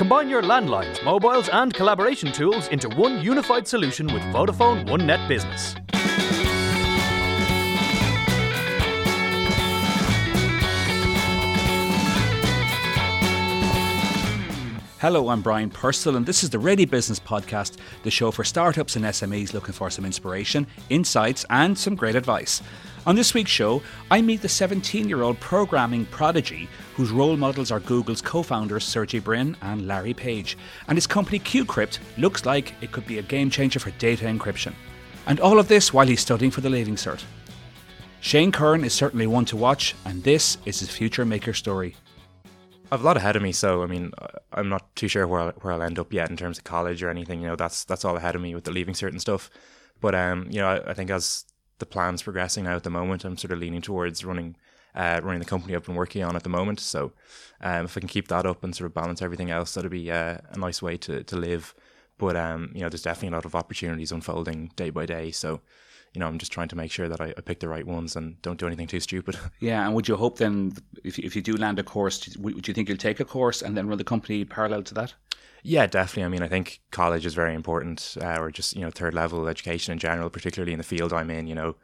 Combine your landlines, mobiles, and collaboration tools into one unified solution with Vodafone OneNet Business. Hello, I'm Brian Purcell, and this is the Ready Business Podcast, the show for startups and SMEs looking for some inspiration, insights, and some great advice. On this week's show, I meet the 17 year old programming prodigy whose role models are Google's co founders Sergey Brin and Larry Page, and his company QCrypt looks like it could be a game changer for data encryption. And all of this while he's studying for the Leaving Cert. Shane Curran is certainly one to watch, and this is his future maker story. I've a lot ahead of me, so I mean, I'm not too sure where I'll, where I'll end up yet in terms of college or anything. You know, that's that's all ahead of me with the leaving certain stuff. But um, you know, I, I think as the plan's progressing now at the moment, I'm sort of leaning towards running uh, running the company I've been working on at the moment. So um, if I can keep that up and sort of balance everything else, that'd be uh, a nice way to to live. But um, you know, there's definitely a lot of opportunities unfolding day by day. So you know, I'm just trying to make sure that I, I, pick the right ones and don't do anything too stupid. Yeah, and would you hope then, if if you do land a course, would you think you'll take a course and then run the company parallel to that? Yeah, definitely. I mean, I think college is very important, uh, or just you know, third level education in general, particularly in the field I'm in. You know,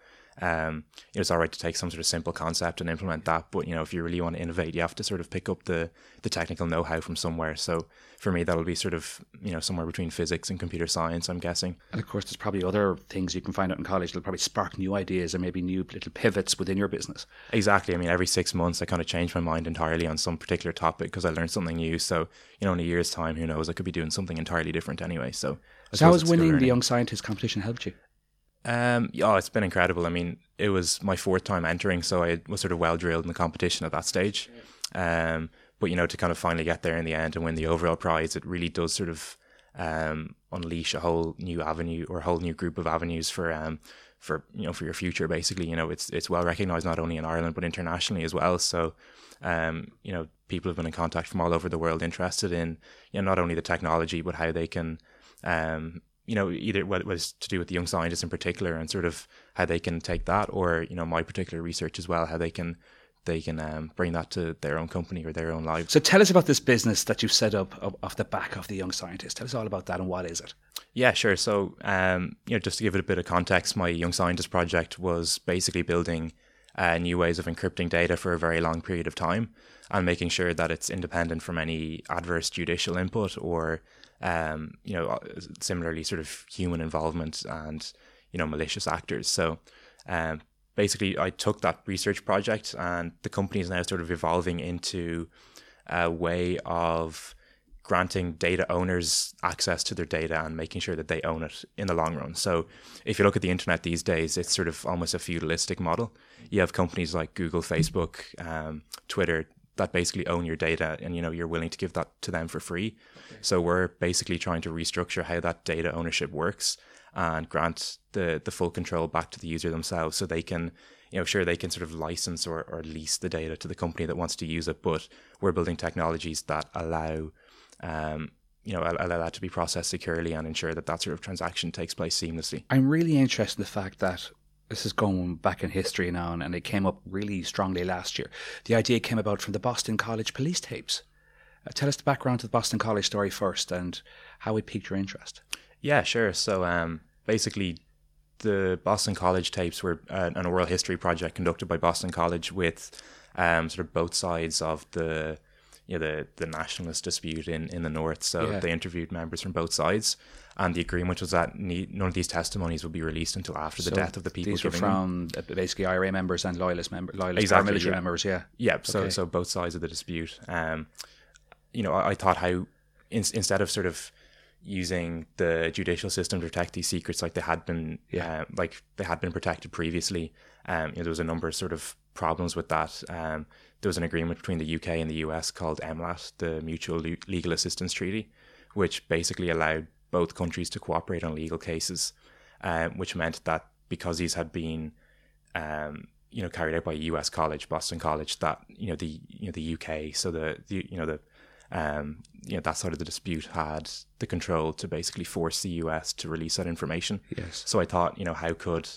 um, it's all right to take some sort of simple concept and implement that, but you know, if you really want to innovate, you have to sort of pick up the the technical know how from somewhere. So for me, that'll be sort of you know somewhere between physics and computer science. I'm guessing. And of course, there's probably other things you can find out in college that'll probably spark new ideas or maybe new little pivots within your business. Exactly. I mean, every six months, I kind of change my mind entirely on some particular topic because I learned something new. So you know, in a year's time, who knows? I could be doing something entirely different anyway. So. So how has winning the Young Scientist competition helped you? Um, yeah, it's been incredible. I mean, it was my fourth time entering, so I was sort of well drilled in the competition at that stage. Um, but you know, to kind of finally get there in the end and win the overall prize, it really does sort of um, unleash a whole new avenue or a whole new group of avenues for um, for you know for your future. Basically, you know, it's it's well recognized not only in Ireland but internationally as well. So, um, you know, people have been in contact from all over the world interested in you know not only the technology but how they can um, you know, either what was to do with the young scientists in particular and sort of how they can take that or, you know, my particular research as well, how they can they can um, bring that to their own company or their own lives. So tell us about this business that you've set up off the back of the young scientist. Tell us all about that and what is it? Yeah, sure. So, um, you know, just to give it a bit of context, my young scientist project was basically building uh, new ways of encrypting data for a very long period of time and making sure that it's independent from any adverse judicial input or um, you know, uh, similarly sort of human involvement and, you know, malicious actors. So um, basically, I took that research project and the company is now sort of evolving into a way of granting data owners access to their data and making sure that they own it in the long run. So if you look at the internet these days, it's sort of almost a feudalistic model. You have companies like Google, Facebook, um, Twitter that basically own your data and you know you're willing to give that to them for free. So we're basically trying to restructure how that data ownership works and grant the the full control back to the user themselves so they can you know sure they can sort of license or, or lease the data to the company that wants to use it but we're building technologies that allow um, you know allow that to be processed securely and ensure that that sort of transaction takes place seamlessly. I'm really interested in the fact that this is going back in history now, and it came up really strongly last year. The idea came about from the Boston College police tapes. Uh, tell us the background to the Boston College story first and how it piqued your interest. Yeah, sure. So um, basically, the Boston College tapes were uh, an oral history project conducted by Boston College with um, sort of both sides of the you know the the nationalist dispute in in the north. So yeah. they interviewed members from both sides, and the agreement was that none of these testimonies would be released until after the death of the people. These were from them. Uh, basically IRA members and loyalist members, loyalist exactly, paramilitary yeah. members. Yeah, yeah. So okay. so both sides of the dispute. Um, you know, I, I thought how in, instead of sort of using the judicial system to protect these secrets like they had been yeah. Uh, like they had been protected previously um, you know, there was a number of sort of problems with that um, there was an agreement between the UK and the US called MLAT the Mutual Legal Assistance Treaty which basically allowed both countries to cooperate on legal cases um, which meant that because these had been um, you know carried out by a US college Boston College that you know the you know the UK so the, the you know the um, you know that side of the dispute had the control to basically force the US to release that information. Yes. So I thought, you know, how could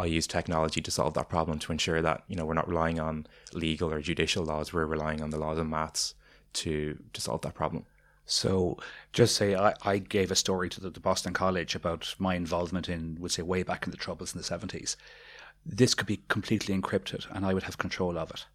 I use technology to solve that problem to ensure that you know we're not relying on legal or judicial laws, we're relying on the laws of maths to to solve that problem. So just say I, I gave a story to the, the Boston College about my involvement in, would say, way back in the Troubles in the 70s. This could be completely encrypted and I would have control of it.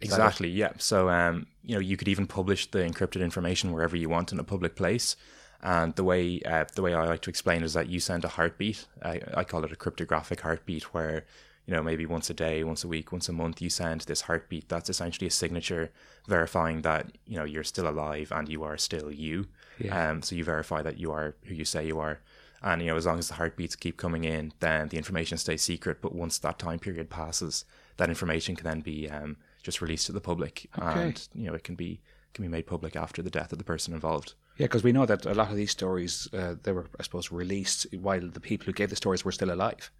Is that it? Exactly. Yeah. So um, you know, you could even publish the encrypted information wherever you want in a public place. And the way uh, the way I like to explain is that you send a heartbeat. I, I call it a cryptographic heartbeat, where you know maybe once a day, once a week, once a month, you send this heartbeat. That's essentially a signature verifying that you know you're still alive and you are still you. Yeah. Um, so you verify that you are who you say you are. And you know, as long as the heartbeats keep coming in, then the information stays secret. But once that time period passes, that information can then be um, just released to the public, Okay. and you know it can be can be made public after the death of the person involved. Yeah, because we know that a lot of these stories, uh, they were, I suppose, released while the people who gave the stories were still alive.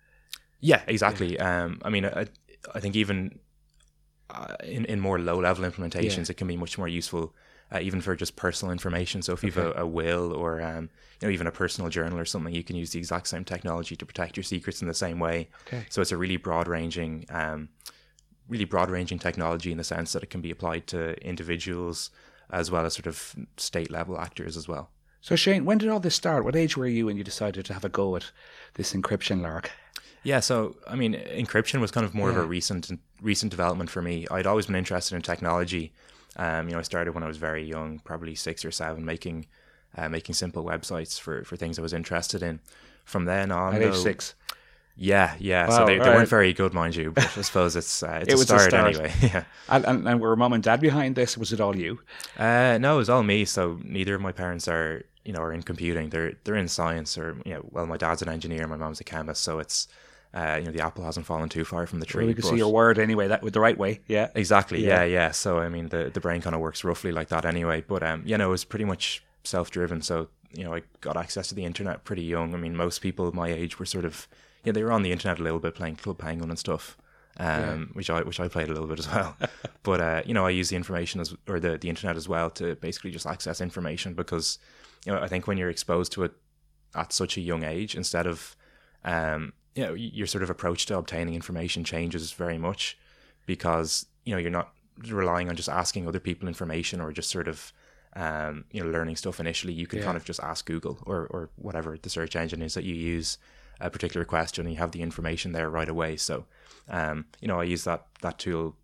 Yeah, exactly. Um, I mean, I, I think even uh, in in more low level implementations, Yeah. it can be much more useful, uh, even for just personal information. So if you've a, a will or um, you know even a personal journal or something, you can use the exact same technology to protect your secrets in the same way. Okay. So it's a really broad ranging, um, really broad ranging technology in the sense that it can be applied to individuals as well as sort of state level actors as well. So, Shane, when did all this start? What age were you when you decided to have a go at this encryption lark? Yeah, so I mean, encryption was kind of more of a recent recent development for me. I'd always been interested in technology. Um, you know, I started when I was very young, probably six or seven, making uh, making simple websites for for things I was interested in. From then on, At age though- six. Yeah, yeah. Wow, so they, they alright. weren't very good, mind you, but I suppose it's uh, it's It a, was a start start. anyway. yeah. And, and, and were mom and dad behind this? Was it all you? Uh, no, it was all me. So neither of my parents are, you know, are in computing. They're they're in science, or you know, well, my dad's an engineer, my mom's a chemist. So it's, uh, you know, the apple hasn't fallen too far from the tree. we could but- see your word anyway, that with the right way. Yeah. Exactly. Yeah. Yeah. yeah, So I mean, the the brain kind of works roughly like that anyway. But um, you know, it was pretty much self driven. So you know, I got access to the internet pretty young. I mean, most people my age were sort of yeah, they were on the internet a little bit playing Club Penguin and stuff. Um, which I which I played a little bit as well, but uh, you know I use the information as or the, the internet as well to basically just access information because you know I think when you're exposed to it at such a young age, instead of um, you know your sort of approach to obtaining information changes very much because you know you're not relying on just asking other people information or just sort of um, you know learning stuff initially. You can Yeah. kind of just ask Google or or whatever the search engine is that you use a particular question and you have the information there right away. So um, you know I use that that tool.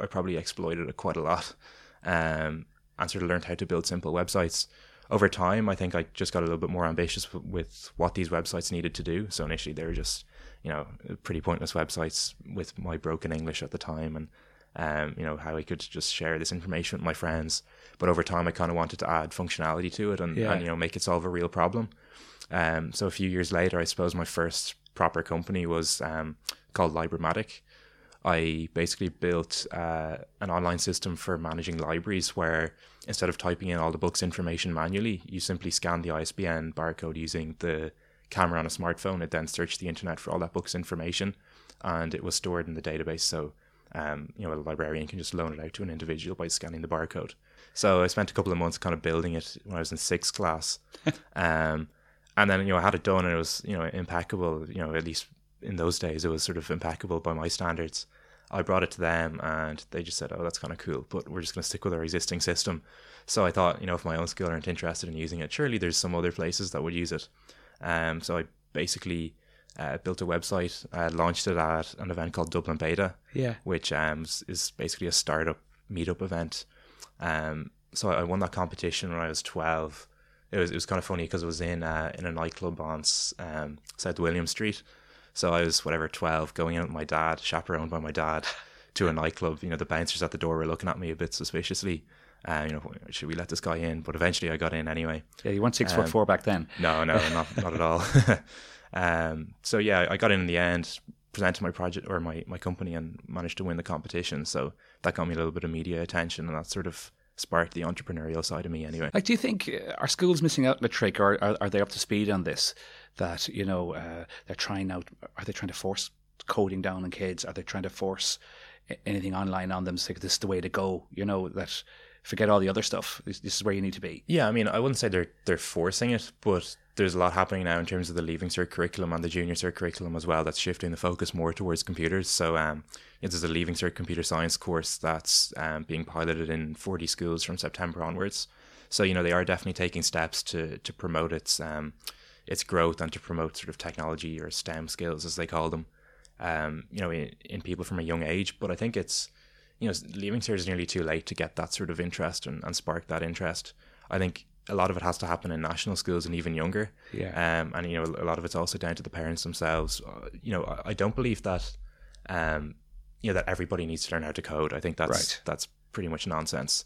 I probably exploited it quite a lot um, and sort of learned how to build simple websites. Over time, I think I just got a little bit more ambitious with what these websites needed to do. So initially, they were just, you know, pretty pointless websites with my broken English at the time, and um, you know how I could just share this information with my friends. But over time, I kind of wanted to add functionality to it and, Yeah. and you know make it solve a real problem. Um, so a few years later, I suppose my first proper company was um, called Libramatic. I basically built uh, an online system for managing libraries where instead of typing in all the book's information manually, you simply scan the ISBN barcode using the camera on a smartphone. It then searched the internet for all that book's information and it was stored in the database. So, um, you know, a librarian can just loan it out to an individual by scanning the barcode. So I spent a couple of months kind of building it when I was in sixth class. um, and then, you know, I had it done and it was, you know, impeccable, you know, at least in those days, it was sort of impeccable by my standards. I brought it to them and they just said, oh, that's kind of cool, but we're just going to stick with our existing system. So I thought, you know, if my own skill aren't interested in using it, surely there's some other places that would use it. Um, so I basically uh, built a website, uh, launched it at an event called Dublin Beta, Yeah. which um, is basically a startup meetup event. Um, so I won that competition when I was 12. It was, it was kind of funny because it was in uh, in a nightclub on um, South William Street. So I was whatever 12 going out with my dad, chaperoned by my dad to a nightclub. You know, the bouncers at the door were looking at me a bit suspiciously. Uh, you know, should we let this guy in? But eventually I got in anyway. Yeah, you weren't six Um, foot four back then. No, no, not not at all. um, so yeah, I got in in the end, presented my project or my my company, and managed to win the competition. So that got me a little bit of media attention, and that sort of sparked the entrepreneurial side of me anyway. Like, do you think uh, are schools missing out on the trick, or are, are they up to speed on this? That you know uh, they're trying out. Are they trying to force coding down on kids? Are they trying to force anything online on them? Say this is the way to go. You know that forget all the other stuff. This, this is where you need to be. Yeah, I mean, I wouldn't say they're they're forcing it, but there's a lot happening now in terms of the leaving cert curriculum and the junior cert curriculum as well. That's shifting the focus more towards computers. So, um, there's a leaving cert computer science course that's um, being piloted in 40 schools from September onwards. So you know they are definitely taking steps to to promote its um, its growth and to promote sort of technology or STEM skills as they call them. Um, you know, in, in people from a young age. But I think it's you know leaving cert is nearly too late to get that sort of interest and, and spark that interest. I think a lot of it has to happen in national schools and even younger. Yeah. Um, and you know, a lot of it's also down to the parents themselves. Uh, you know, I, I don't believe that, um, you know, that everybody needs to learn how to code. I think that's Right. that's pretty much nonsense.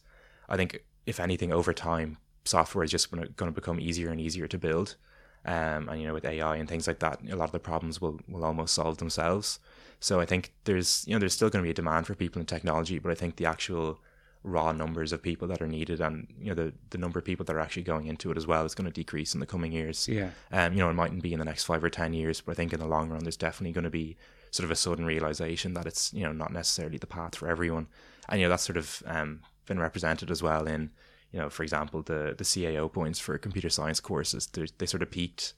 I think if anything, over time, software is just going to become easier and easier to build. Um, and you know, with AI and things like that, a lot of the problems will will almost solve themselves. So I think there's you know there's still going to be a demand for people in technology, but I think the actual raw numbers of people that are needed and you know the the number of people that are actually going into it as well is going to decrease in the coming years. Yeah. Um, you know, it mightn't be in the next five or ten years, but I think in the long run, there's definitely going to be sort of a sudden realization that it's you know not necessarily the path for everyone, and you know that's sort of um, been represented as well in you know, for example, the the CAO points for computer science courses. They they sort of peaked,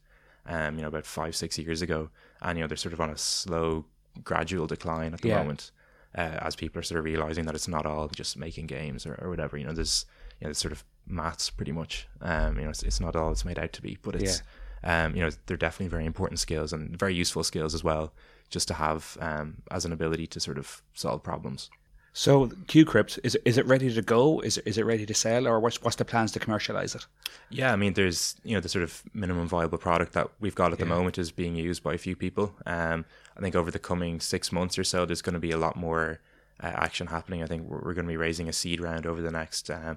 um, you know, about five six years ago, and you know they're sort of on a slow, gradual decline at the Yeah. moment, uh, as people are sort of realizing that it's not all just making games or, or whatever. You know, there's you know, there's sort of maths pretty much. Um, you know, it's, it's not all it's made out to be, but it's um, you know, they're definitely very important skills and very useful skills as well, just to have um, as an ability to sort of solve problems. So QCrypt is it, is it ready to go? Is it, is it ready to sell, or what's what's the plans to commercialize it? Yeah, I mean, there's you know the sort of minimum viable product that we've got at the moment is being used by a few people. Um, I think over the coming six months or so, there's going to be a lot more uh, action happening. I think we're, we're going to be raising a seed round over the next uh,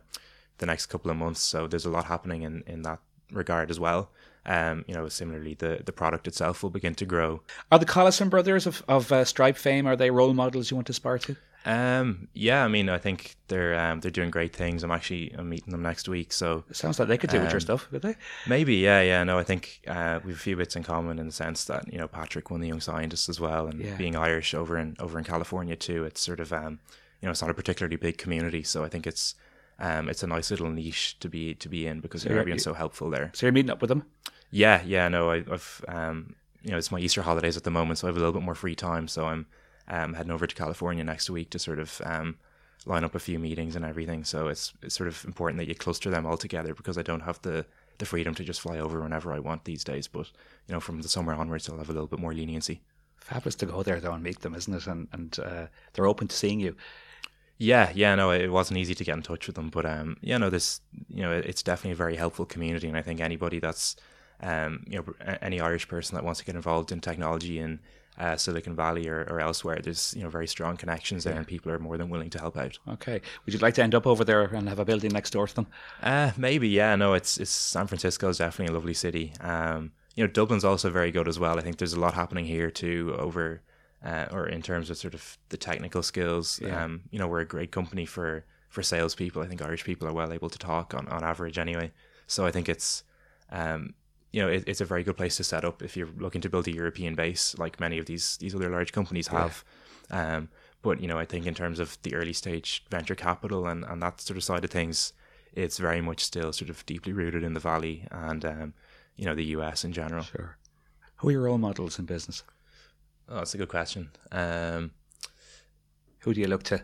the next couple of months. So there's a lot happening in, in that regard as well. Um, you know, similarly, the the product itself will begin to grow. Are the Collison brothers of of uh, Stripe fame? Are they role models you want to aspire to? Um, yeah, I mean, I think they're um, they're doing great things. I'm actually I'm meeting them next week, so It sounds like they could do with your Um, stuff, could they? Maybe, yeah, yeah. No, I think uh, we have a few bits in common in the sense that you know Patrick won the Young Scientist as well, and Yeah. being Irish over in over in California too. It's sort of um, you know it's not a particularly big community, so I think it's um, it's a nice little niche to be to be in because you're- everyone's so helpful there. So you're meeting up with them. Yeah, yeah. No, I, I've um, you know it's my Easter holidays at the moment, so I have a little bit more free time. So I'm um, heading over to California next week to sort of um, line up a few meetings and everything. So it's it's sort of important that you cluster them all together because I don't have the the freedom to just fly over whenever I want these days. But you know, from the summer onwards, I'll have a little bit more leniency. Fabulous to go there though and meet them, isn't it? And and uh, they're open to seeing you. Yeah, yeah, no, it wasn't easy to get in touch with them, but um, yeah, no, this, you know, it's definitely a very helpful community, and I think anybody that's, um, you know, any Irish person that wants to get involved in technology in uh, Silicon Valley or, or elsewhere, there's you know very strong connections there, and people are more than willing to help out. Okay. Would you like to end up over there and have a building next door to them? Uh, maybe, yeah, no, it's it's San Francisco is definitely a lovely city. Um, you know, Dublin's also very good as well. I think there's a lot happening here too over, uh, or in terms of sort of the technical skills. Yeah. Um, you know, we're a great company for for salespeople. I think Irish people are well able to talk on, on average anyway. So I think it's, um, you know, it, it's a very good place to set up if you're looking to build a European base, like many of these these other large companies have. Um, but you know, I think in terms of the early stage venture capital and, and that sort of side of things, it's very much still sort of deeply rooted in the valley and um, you know the US in general. Sure. Who are your role models in business? Oh, that's a good question. Um, Who do you look to?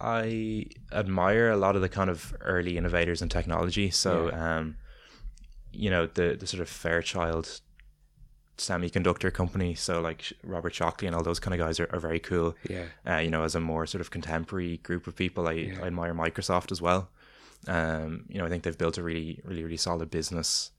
I admire a lot of the kind of early innovators in technology. So, um, you know, the the sort of Fairchild semiconductor company. So, like Robert Shockley and all those kind of guys are, are very cool. Yeah. Uh, you know, as a more sort of contemporary group of people, I, I admire Microsoft as well. Um, you know, I think they've built a really, really, really solid business.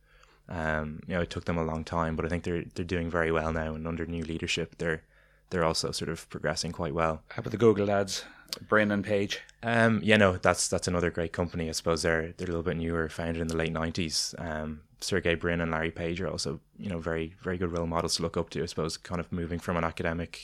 Um, you know, it took them a long time, but I think they're they're doing very well now, and under new leadership, they're they're also sort of progressing quite well. How about the Google lads, Brin and Page? Um, yeah, no, that's that's another great company. I suppose they're they're a little bit newer, founded in the late nineties. Um, Sergey Brin and Larry Page are also you know very very good role models to look up to. I suppose kind of moving from an academic.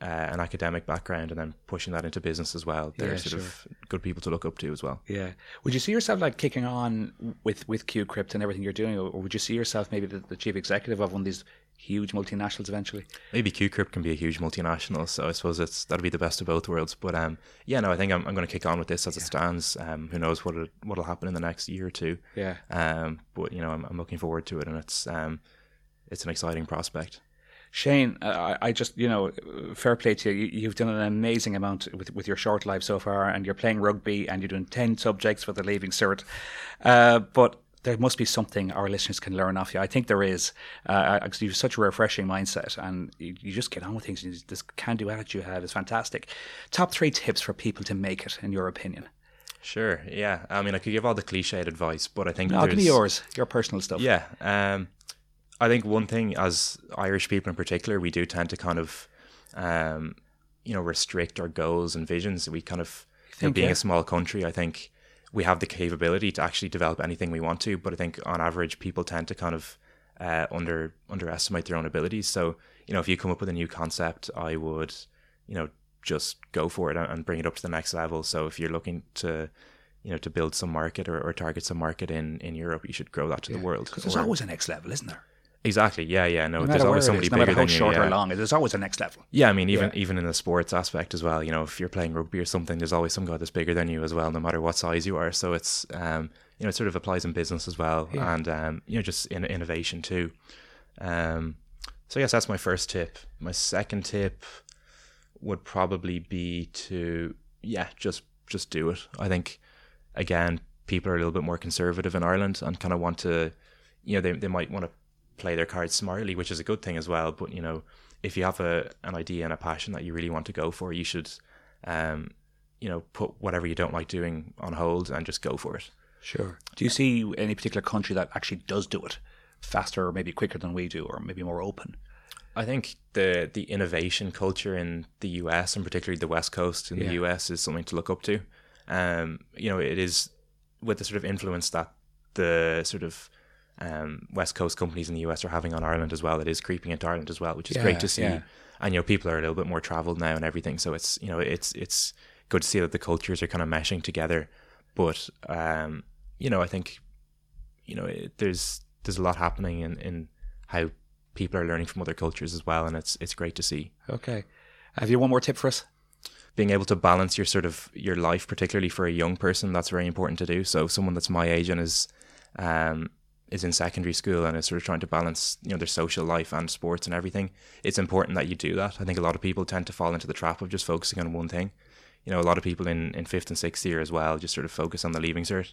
Uh, an academic background and then pushing that into business as well. They're Yeah, sort sure. of good people to look up to as well. Yeah. Would you see yourself like kicking on with with QCrypt and everything you're doing, or or would you see yourself maybe the, the chief executive of one of these huge multinationals eventually? Maybe QCrypt can be a huge multinational, so I suppose it's that'll be the best of both worlds. But um, yeah, no, I think I'm, I'm going to kick on with this as it stands. Um, who knows what it, what'll happen in the next year or two. Yeah. Um, but you know, I'm, I'm looking forward to it, and it's um, it's an exciting prospect. Shane, uh, I just, you know, fair play to you. You've done an amazing amount with, with your short life so far, and you're playing rugby and you're doing 10 subjects for the Leaving Cert. Uh, but there must be something our listeners can learn off you. I think there is. Uh, you have such a refreshing mindset, and you, you, just get on with things. this can-do attitude you have is fantastic. Top three tips for people to make it, in your opinion? Sure. Yeah. I mean, I could give all the cliched advice, but I think no, give me yours, your personal stuff. Yeah. Um, I think one thing, as Irish people in particular, we do tend to kind of, um, you know, restrict our goals and visions. We kind of, think, being yeah. a small country, I think we have the capability to actually develop anything we want to. But I think on average, people tend to kind of uh, under underestimate their own abilities. So you know, if you come up with a new concept, I would, you know, just go for it and bring it up to the next level. So if you're looking to you know to build some market or, or target some market in in Europe, you should grow that to yeah, the world. Because there's always a next level, isn't there? Exactly. Yeah, yeah. No, no there's always somebody no bigger than short you. or long, there's always a next level. Yeah, I mean, even yeah. even in the sports aspect as well. You know, if you're playing rugby or something, there's always some guy that's bigger than you as well, no matter what size you are. So it's um, you know, it sort of applies in business as well, yeah. and um, you know, just in innovation too. Um, so yes, that's my first tip. My second tip would probably be to yeah, just just do it. I think again, people are a little bit more conservative in Ireland and kind of want to, you know, they they might want to play their cards smartly, which is a good thing as well. But you know, if you have a an idea and a passion that you really want to go for, you should, um, you know, put whatever you don't like doing on hold and just go for it. Sure. Do you see any particular country that actually does do it faster, or maybe quicker than we do, or maybe more open? I think the the innovation culture in the US and particularly the West Coast in yeah. the US is something to look up to. Um, you know, it is with the sort of influence that the sort of um, West Coast companies in the US are having on Ireland as well. It is creeping into Ireland as well, which is yeah, great to see. Yeah. And you know, people are a little bit more travelled now and everything. So it's you know, it's it's good to see that the cultures are kind of meshing together. But um, you know, I think you know, it, there's there's a lot happening in in how people are learning from other cultures as well, and it's it's great to see. Okay, have you one more tip for us? Being able to balance your sort of your life, particularly for a young person, that's very important to do. So someone that's my age and is um, is in secondary school and is sort of trying to balance you know their social life and sports and everything it's important that you do that. I think a lot of people tend to fall into the trap of just focusing on one thing. You know a lot of people in in fifth and sixth year as well just sort of focus on the leaving cert.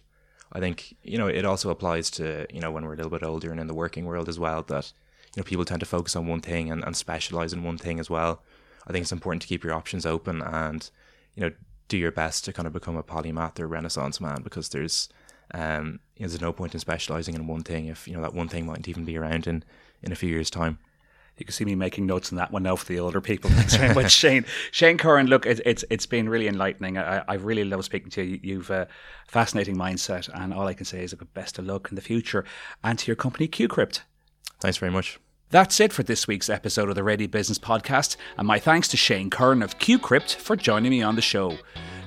I think you know it also applies to you know when we're a little bit older and in the working world as well that you know people tend to focus on one thing and, and specialize in one thing as well. I think it's important to keep your options open and you know do your best to kind of become a polymath or renaissance man because there's um, you know, there's no point in specializing in one thing if you know that one thing mightn't even be around in in a few years' time. You can see me making notes on that one now for the older people. Thanks very much, Shane. Shane Curran, look, it, it's it's been really enlightening. I, I really love speaking to you. You've a fascinating mindset, and all I can say is a best of luck in the future and to your company, QCrypt. Thanks very much. That's it for this week's episode of the Ready Business Podcast, and my thanks to Shane Curran of QCrypt for joining me on the show.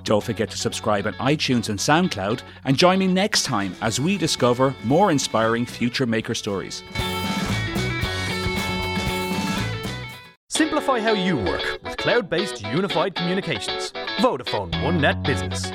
Don't forget to subscribe on iTunes and SoundCloud and join me next time as we discover more inspiring future maker stories. Simplify how you work with cloud based unified communications. Vodafone One Net Business.